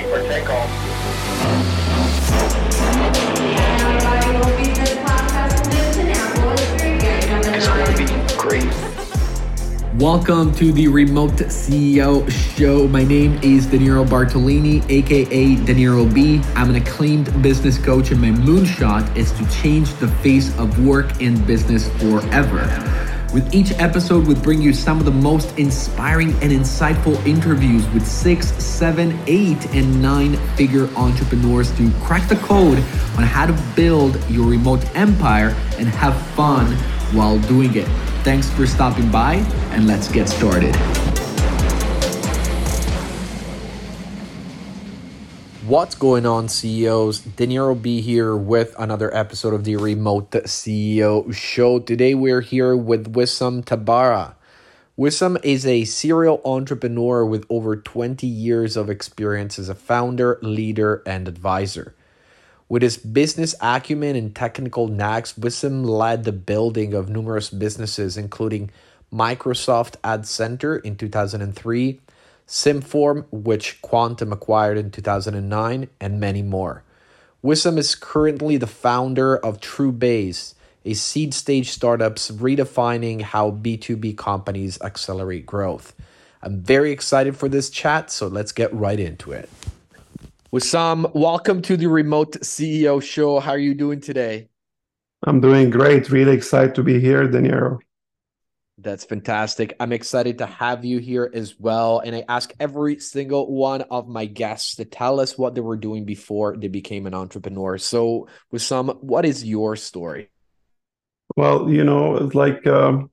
ready for takeoff. Great. Welcome to the Remote CEO Show. My name is Danilo Bartolini, aka Danilo B. I'm an acclaimed business coach, and my moonshot is to change the face of work and business forever. With each episode, we bring you some of the most inspiring and insightful interviews with six, seven, eight, and nine figure entrepreneurs to crack the code on how to build your remote empire and have fun while doing it. Thanks for stopping by, and let's get started. What's going on, CEOs? Danilo B here with another episode of the Remote CEO Show. Today we're here with Wissam Tabbara. Wissam is a serial entrepreneur with over 20 years of experience as a founder, leader, and advisor. With his business acumen and technical knacks, Wissam led the building of numerous businesses, including Microsoft Ad Center in 2003, Symform, which Quantum acquired in 2009, and many more. Wissam is currently the founder of TrueBase, a seed stage startups redefining how B2B companies accelerate growth. I'm very excited for this chat, so let's get right into it. Wissam, welcome to the Remote CEO Show. How are you doing today? I'm doing great. Really excited to be here, Danilo. That's fantastic. I'm excited to have you here as well. And I ask every single one of my guests to tell us what they were doing before they became an entrepreneur. So, Wissam, what is your story? Well, you know, like um,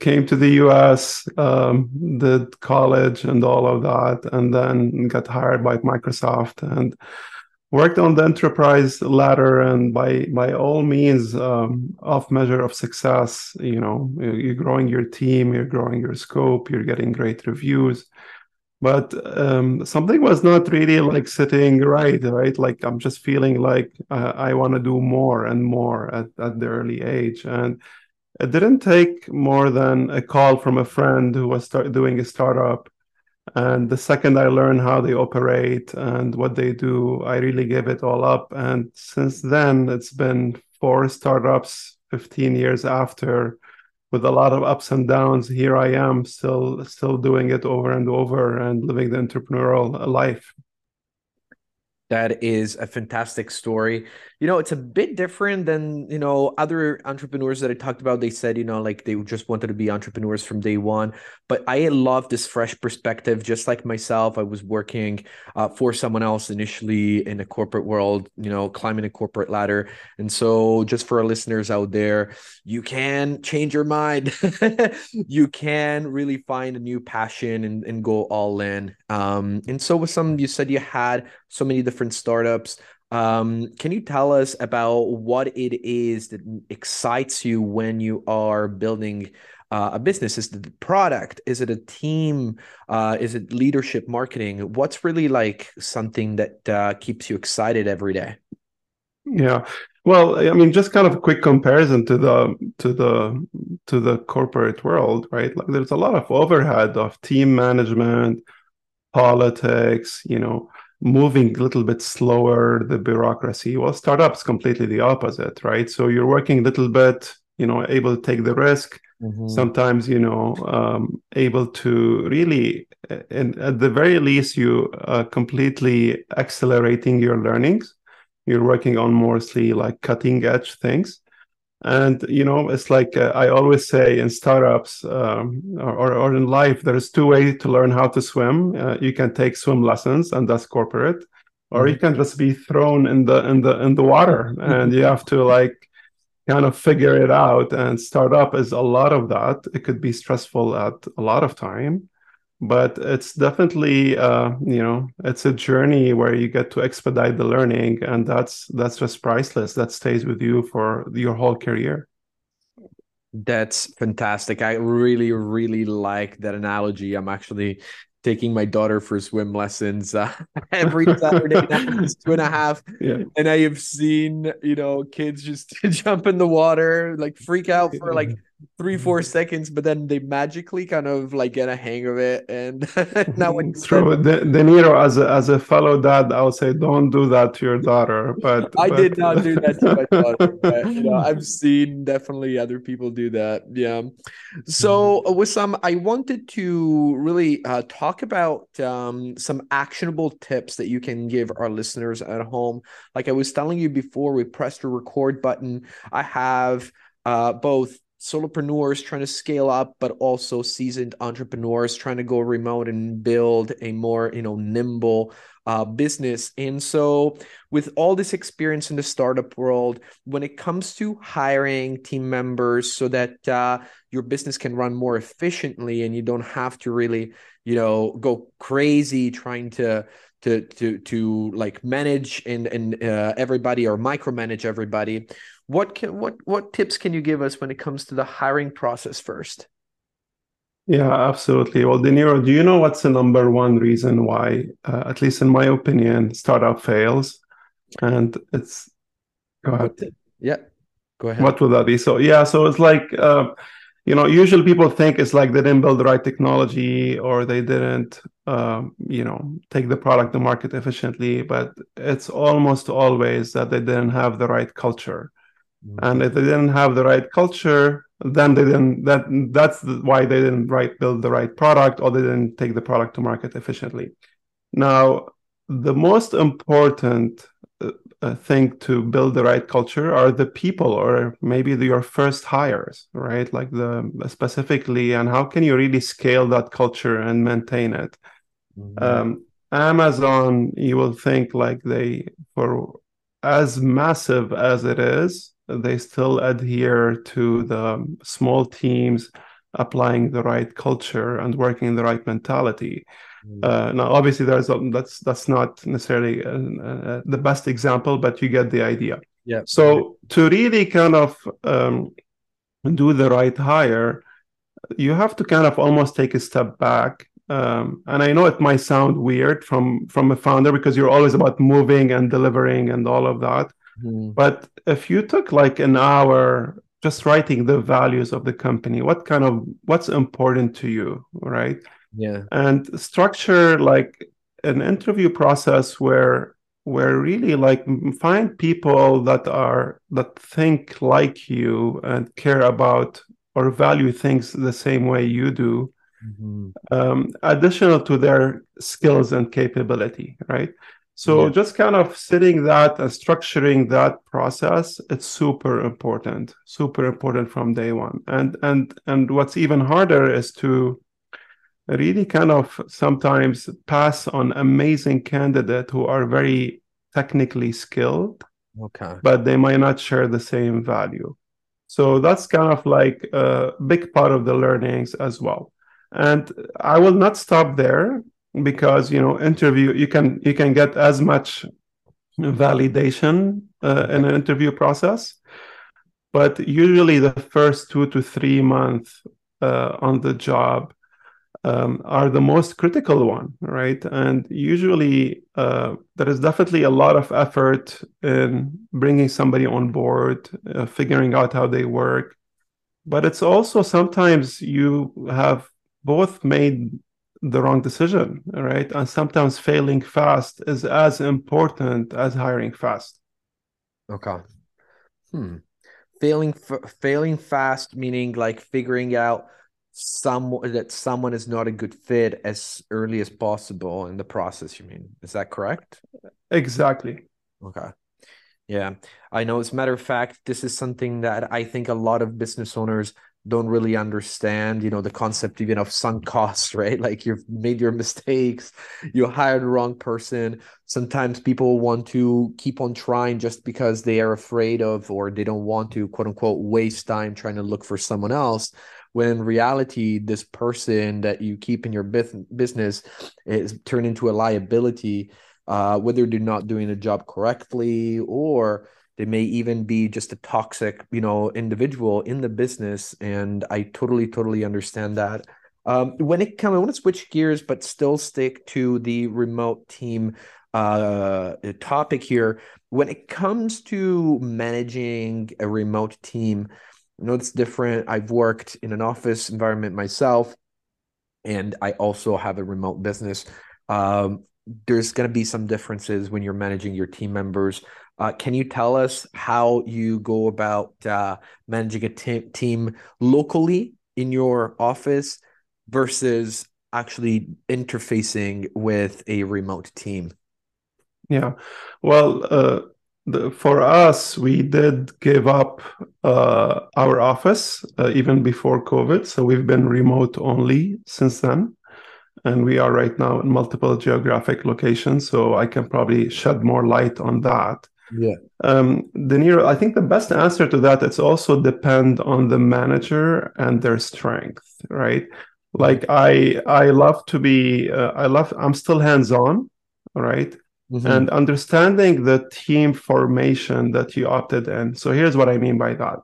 came to the U.S., um, did college and all of that, and then got hired by Microsoft and worked on the enterprise ladder and by by all means um, off measure of success you know you're growing your team you're growing your scope you're getting great reviews. But um, something was not really like sitting right right? Like i'm just feeling like uh, i want to do more and more at, at the early age. And it didn't take more than a call from a friend who was start doing a startup and the second I learned how they operate and what they do, I really gave it all up. And since then, it's been four startups, 15 years after, with a lot of ups and downs. Here I am, still still doing it over and over and living the entrepreneurial life. That is a fantastic story. You know, it's a bit different than, you know, other entrepreneurs that I talked about. They said, you know, like they just wanted to be entrepreneurs from day one. But I love this fresh perspective. Just like myself, I was working uh, for someone else initially in the corporate world, you know, climbing a corporate ladder. And so, just for our listeners out there, you can change your mind. you can really find a new passion and, and go all in. Um, and so, Wissam, you said you had so many different startups. Um, can you tell us about what it is that excites you when you are building uh, a business? Is it the product? Is it a team? Uh, is it leadership marketing? What's really like something that uh, keeps you excited every day? Yeah. Well, I mean, just kind of a quick comparison to the to the to the corporate world, right? Like, there's a lot of overhead of team management, politics, you know, moving a little bit slower, the bureaucracy. Well, startups completely the opposite, right? So you're working a little bit, you know, able to take the risk. Mm-hmm. Sometimes, you know, um, able to really, and at the very least, you uh, completely accelerating your learnings. You're working on mostly like cutting edge things and you know it's like uh, i always say in startups um, or, or in life there's two ways to learn how to swim. Uh, you can take swim lessons and that's corporate or mm-hmm. you can just be thrown in the in the in the water. And you have to like kind of figure it out and startup is a lot of that. It could be stressful at a lot of time but it's definitely uh, you know it's a journey where you get to expedite the learning and that's that's just priceless. That stays with you for your whole career. That's fantastic. I really really like that analogy. I'm actually taking my daughter for swim lessons uh, every Saturday night. two and a half, yeah. and I have seen you know kids just jump in the water, like freak out for like three four seconds but then they magically kind of like get a hang of it and now when you True. De, De Niro, as a, as a fellow dad, I would say don't do that to your daughter. But I but- did not do that to my daughter, but you know, I've seen definitely other people do that. Yeah. So uh, Wissam, I wanted to really uh, talk about um, some actionable tips that you can give our listeners at home. Like I was telling you before, we pressed the record button. I have uh, both solopreneurs trying to scale up, but also seasoned entrepreneurs trying to go remote and build a more, you know, nimble uh, business. And so, with all this experience in the startup world, when it comes to hiring team members so that uh, your business can run more efficiently and you don't have to really, you know, go crazy trying to to to to like manage and and uh, everybody or micromanage everybody. What can what what tips can you give us when it comes to the hiring process first? Yeah, absolutely. Well, De Niro, do you know what's the number one reason why, uh, at least in my opinion, startup fails? And it's go ahead. Yeah, go ahead. What would that be? So yeah, so it's like uh, you know, usually people think it's like they didn't build the right technology or they didn't um, you know, take the product to market efficiently, but it's almost always that they didn't have the right culture. And if they didn't have the right culture, then they didn't that that's why they didn't right build the right product or they didn't take the product to market efficiently. Now, the most important thing to build the right culture are the people or maybe the, your first hires, right? Like the specifically, and how can you really scale that culture and maintain it? Mhm. um, Amazon, you will think like they, for as massive as it is, they still adhere to the small teams applying the right culture and working the right mentality. Uh, now, obviously, there's a, that's that's not necessarily uh, uh, the best example, but you get the idea. yeah. So to really kind of um, do the right hire, you have to kind of almost take a step back. Um, and I know it might sound weird from from a founder because you're always about moving and delivering and all of that. Mhm. But if you took like an hour just writing the values of the company, what kind of what's important to you, right? Yeah. and structure like an interview process where where really like find people that are that think like you and care about or value things the same way you do Mhm. um, additional to their skills and capability right so Yeah. just kind of sitting that and structuring that process it's super important super important from day one and and and what's even harder is to really kind of sometimes pass on amazing candidate who are very technically skilled Okay. but they might not share the same value so that's kind of like a big part of the learnings as well and i will not stop there because you know interview you can you can get as much validation uh, in an interview process but usually the first two to three months uh, on the job um, are the most critical one, right? And usually uh, there is definitely a lot of effort in bringing somebody on board, uh, figuring out how they work. But it's also sometimes you have both made the wrong decision, right? And sometimes failing fast is as important as hiring fast. Okay. Hmm. Failing f failing fast meaning like figuring out some that someone is not a good fit as early as possible in the process, you mean? Is that correct? Exactly. Okay. Yeah. I know as a matter of fact, this is something that I think a lot of business owners don't really understand, you know, the concept even of sunk costs, right? Like you've made your mistakes, you hired the wrong person. Sometimes people want to keep on trying just because they are afraid of or they don't want to quote unquote waste time trying to look for someone else. When in reality, this person that you keep in your bus- business is turned into a liability, uh, whether they're not doing the job correctly or they may even be just a toxic, you know, individual in the business. And I totally, totally understand that. Um, when it comes, I want to switch gears, but still stick to the remote team uh, topic here. When it comes to managing a remote team, I know it's different. I've worked in an office environment myself, and I also have a remote business. Um, there's going to be some differences when you're managing your team members. Uh, can you tell us how you go about uh, managing a team locally in your office versus actually interfacing with a remote team? Yeah, well, uh, the, for us, we did give up uh, our office uh, even before COVID, so we've been remote only since then and we are right now in multiple geographic locations. So I can probably shed more light on that. Yeah. Um, Niro, I think the best answer to that it's also depend on the manager and their strength, right? Like I I love to be uh, I love I'm still hands on, right? Mm-hmm. And understanding the team formation that you opted in. So here's what I mean by that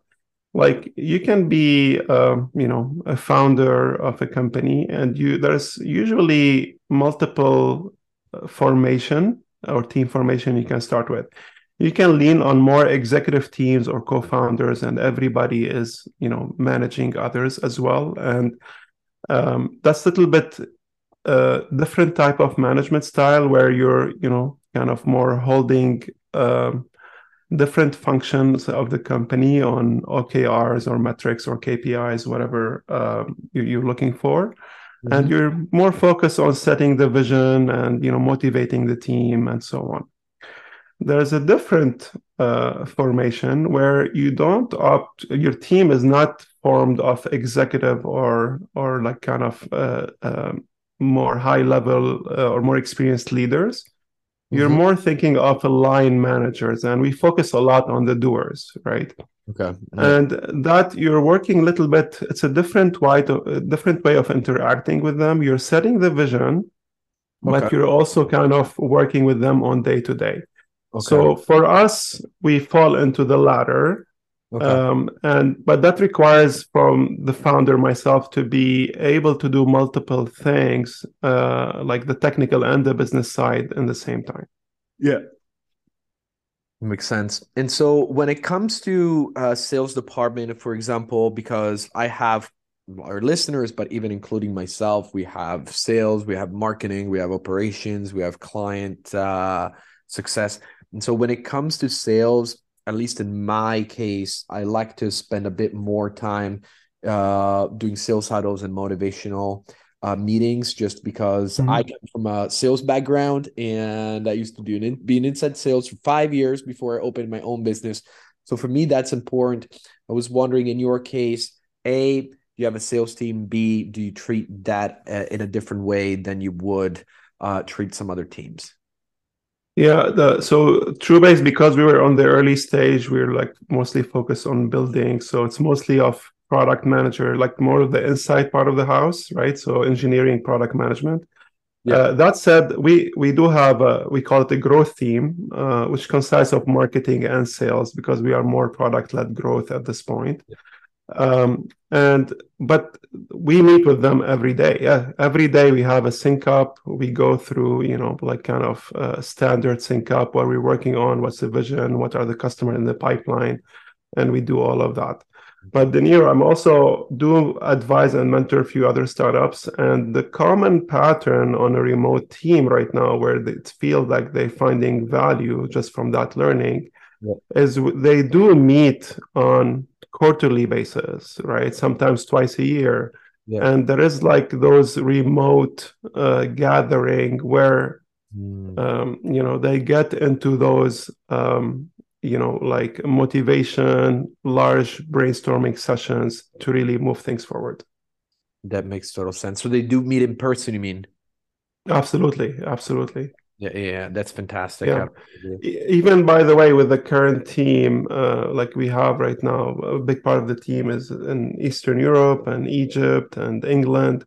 like you can be uh, you know a founder of a company and you there's usually multiple uh, formation or team formation you can start with you can lean on more executive teams or co-founders and everybody is you know managing others as well and um, that's a little bit uh, different type of management style where you're you know kind of more holding um, different functions of the company on OKRs or metrics or KPIs, whatever uh, you, are looking for. Mm-hmm. And you're more focused on setting the vision and you know motivating the team and so on. There's a different uh, formation where you don't opt. Your team is not formed of executive or or like kind of uh, um, more high level uh, or more experienced leaders you're mm-hmm. more thinking of line managers, and we focus a lot on the doers, right? Okay. And that you're working a little bit. It's a different way to, a different way of interacting with them. You're setting the vision, okay. but you're also kind of working with them on day to day. So for us, we fall into the latter Okay. Um, and but that requires from the founder myself to be able to do multiple things, uh, like the technical and the business side in the same time. Yeah, makes sense. And so when it comes to uh, sales department, for example, because I have our listeners, but even including myself, we have sales, we have marketing, we have operations, we have client uh, success. And so when it comes to sales, at least in my case, I like to spend a bit more time uh, doing sales huddles and motivational uh, meetings just because mm-hmm. I come from a sales background and I used to do an be in inside sales for five years before I opened my own business. So for me, that's important. I was wondering in your case, A, do you have a sales team? B, do you treat that uh, in a different way than you would uh, treat some other teams? Yeah, the, so TrueBase, because we were on the early stage, we are like mostly focused on building. So it's mostly of product manager, like more of the inside part of the house, right? So engineering, product management. Yeah. Uh, that said, we we do have a we call it a growth team, uh, which consists of marketing and sales because we are more product led growth at this point. Yeah um, and but we meet with them every day. Yeah every day we have a sync up. We go through you know like kind of uh, standard sync up. What we're working on what's the vision what are the customer in the pipeline and we do all of that. But Dinero, I'm also do advise and mentor a few other startups, and the common pattern on a remote team right now, where it feels like they're finding value just from that learning. Is they do meet on quarterly basis, right? Sometimes twice a year. Yeah. And there is like those remote uh, gathering where mm. um, you know they get into those um, you know like motivation, large brainstorming sessions to really move things forward. That makes total sense. So they do meet in person, you mean? Absolutely, absolutely. Yeah, yeah, that's fantastic. Yeah. Even by the way, with the current team, uh, like we have right now, a big part of the team is in Eastern Europe and Egypt and England.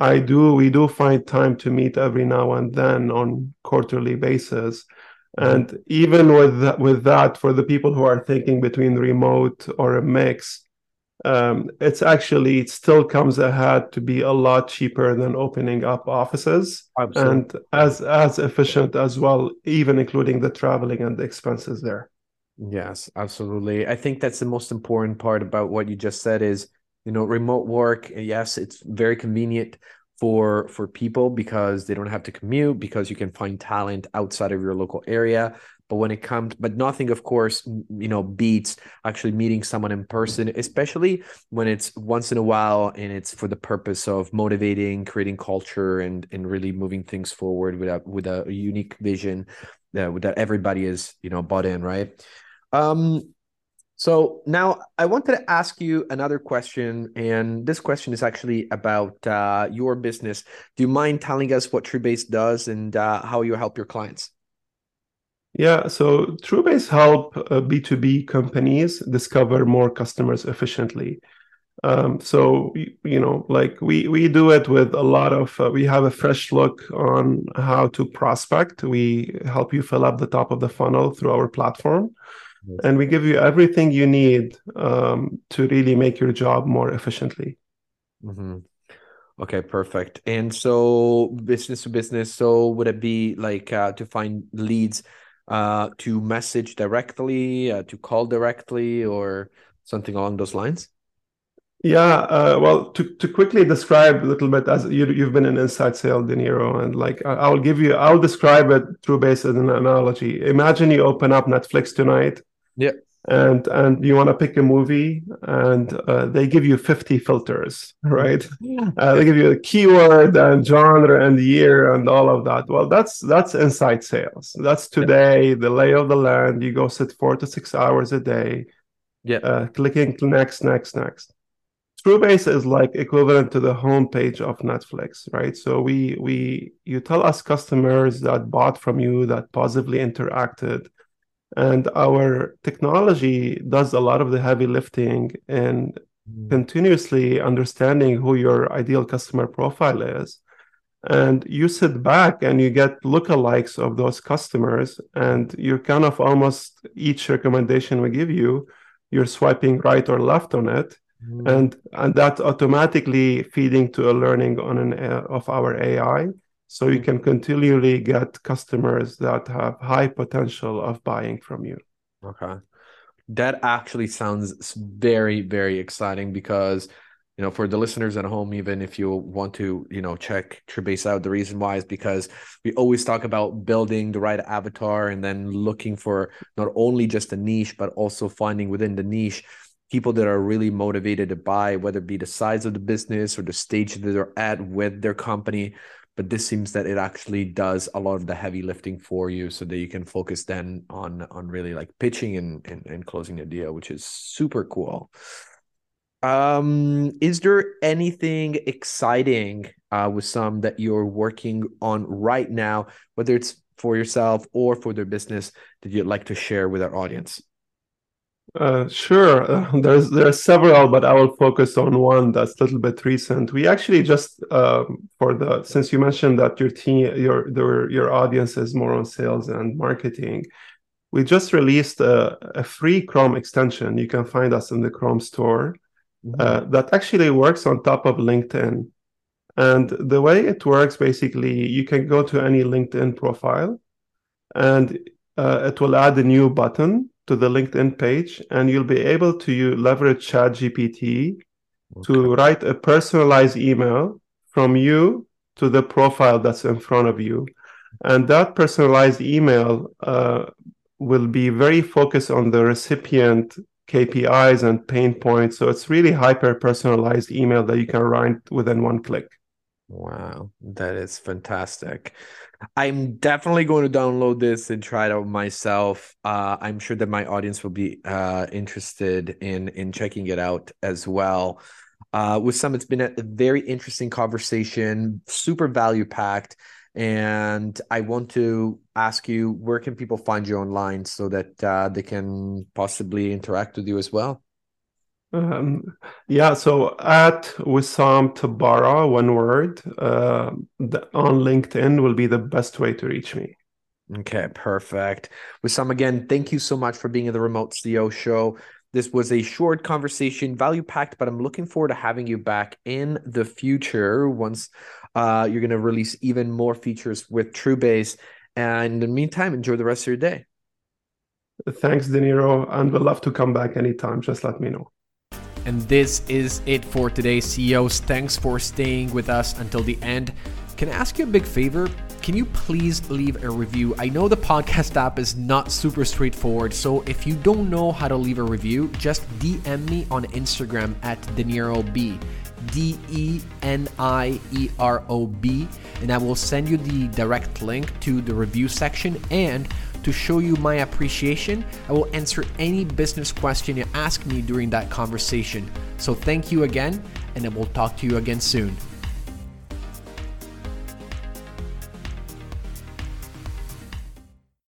I do, we do find time to meet every now and then on quarterly basis. Mm-hmm. And even with that, with that, for the people who are thinking between remote or a mix, um, it's actually it still comes ahead to be a lot cheaper than opening up offices Absolutely. and as as efficient as well even including the traveling and the expenses there Yes, absolutely. I think that's the most important part about what you just said is, you know, remote work. Yes, it's very convenient for for people because they don't have to commute because you can find talent outside of your local area. But when it comes, but nothing, of course, you know, beats actually meeting someone in person, especially when it's once in a while and it's for the purpose of motivating, creating culture, and and really moving things forward with a with a unique vision that that everybody is you know bought in, right? Um, so now I wanted to ask you another question, and this question is actually about uh, your business. Do you mind telling us what TrueBase does and uh, how you help your clients? Yeah, so TrueBase help uh, B2B companies discover more customers efficiently. Um, so you know, like we we do it with a lot of uh, we have a fresh look on how to prospect. We help you fill up the top of the funnel through our platform, yes. and we give you everything you need um, to really make your job more efficiently. Mm-hmm. Okay, perfect. And so business to business. So would it be like uh, to find leads? Uh, to message directly, uh, to call directly, or something along those lines? Yeah, uh, well, to, to quickly describe a little bit, as you, you've been an inside sale, De Niro, and like I'll give you, I'll describe it TrueBase as an analogy. Imagine you open up Netflix tonight. Yeah and and you want to pick a movie and uh, they give you 50 filters right? Uh, they give you a keyword and genre and year and all of that. Well that's that's inside sales. That's today the lay of the land. You go sit four to six hours a day yeah. uh, clicking next next next. TrueBase is like equivalent to the homepage of Netflix, right? So we we you tell us customers that bought from you, that positively interacted, and our technology does a lot of the heavy lifting and mm. continuously understanding who your ideal customer profile is and you sit back and you get lookalikes of those customers and you're kind of almost each recommendation we give you you're swiping right or left on it mm. and and that's automatically feeding to a learning on an uh, of our ai so you can continually get customers that have high potential of buying from you. Okay. That actually sounds very very exciting because you know for the listeners at home even if you want to you know check TrueBase out the reason why is because we always talk about building the right avatar and then looking for not only just a niche but also finding within the niche people that are really motivated to buy whether it be the size of the business or the stage that they're at with their company but this seems that it actually does a lot of the heavy lifting for you so that you can focus then on on really like pitching and and, and closing the deal which is super cool. Um is there anything exciting uh Wissam that you're working on right now whether it's for yourself or for their business that you'd like to share with our audience uh, sure. Uh, there's there are several, but I will focus on one that's a little bit recent. We actually just um, for the since you mentioned that your team your your your audience is more on sales and marketing, we just released a, a free Chrome extension. You can find us in the Chrome store mm-hmm. uh, that actually works on top of LinkedIn. And the way it works, basically, you can go to any LinkedIn profile, and uh, it will add a new button to the LinkedIn page, and you'll be able to leverage ChatGPT okay. to write a personalized email from you to the profile that's in front of you. And that personalized email uh, will be very focused on the recipient KPIs and pain points. So it's really hyper personalized email that you can write within one click. Wow, that is fantastic. I'm definitely going to download this and try it out myself. Uh, I'm sure that my audience will be uh, interested in in checking it out as well. Uh, Wissam, it's been a very interesting conversation, super value packed, and I want to ask you where can people find you online so that uh, they can possibly interact with you as well. Um, yeah, so at Wissam Tabbara, one word, uh, the, on LinkedIn will be the best way to reach me. Okay, perfect. Wissam, again, thank you so much for being in the Remote CEO show. This was a short conversation, value packed, but I'm looking forward to having you back in the future once uh, you're going to release even more features with TrueBase. And in the meantime, enjoy the rest of your day. Thanks, De Niro, and we'd love to come back anytime. Just let me know. And this is it for today, CEOs. Thanks for staying with us until the end. Can I ask you a big favor? Can you please leave a review? I know the podcast app is not super straightforward, so if you don't know how to leave a review, just DM me on Instagram at DeniroB. D E N I E R O B, and I will send you the direct link to the review section. And to show you my appreciation, I will answer any business question you ask me during that conversation. So thank you again, and I will talk to you again soon.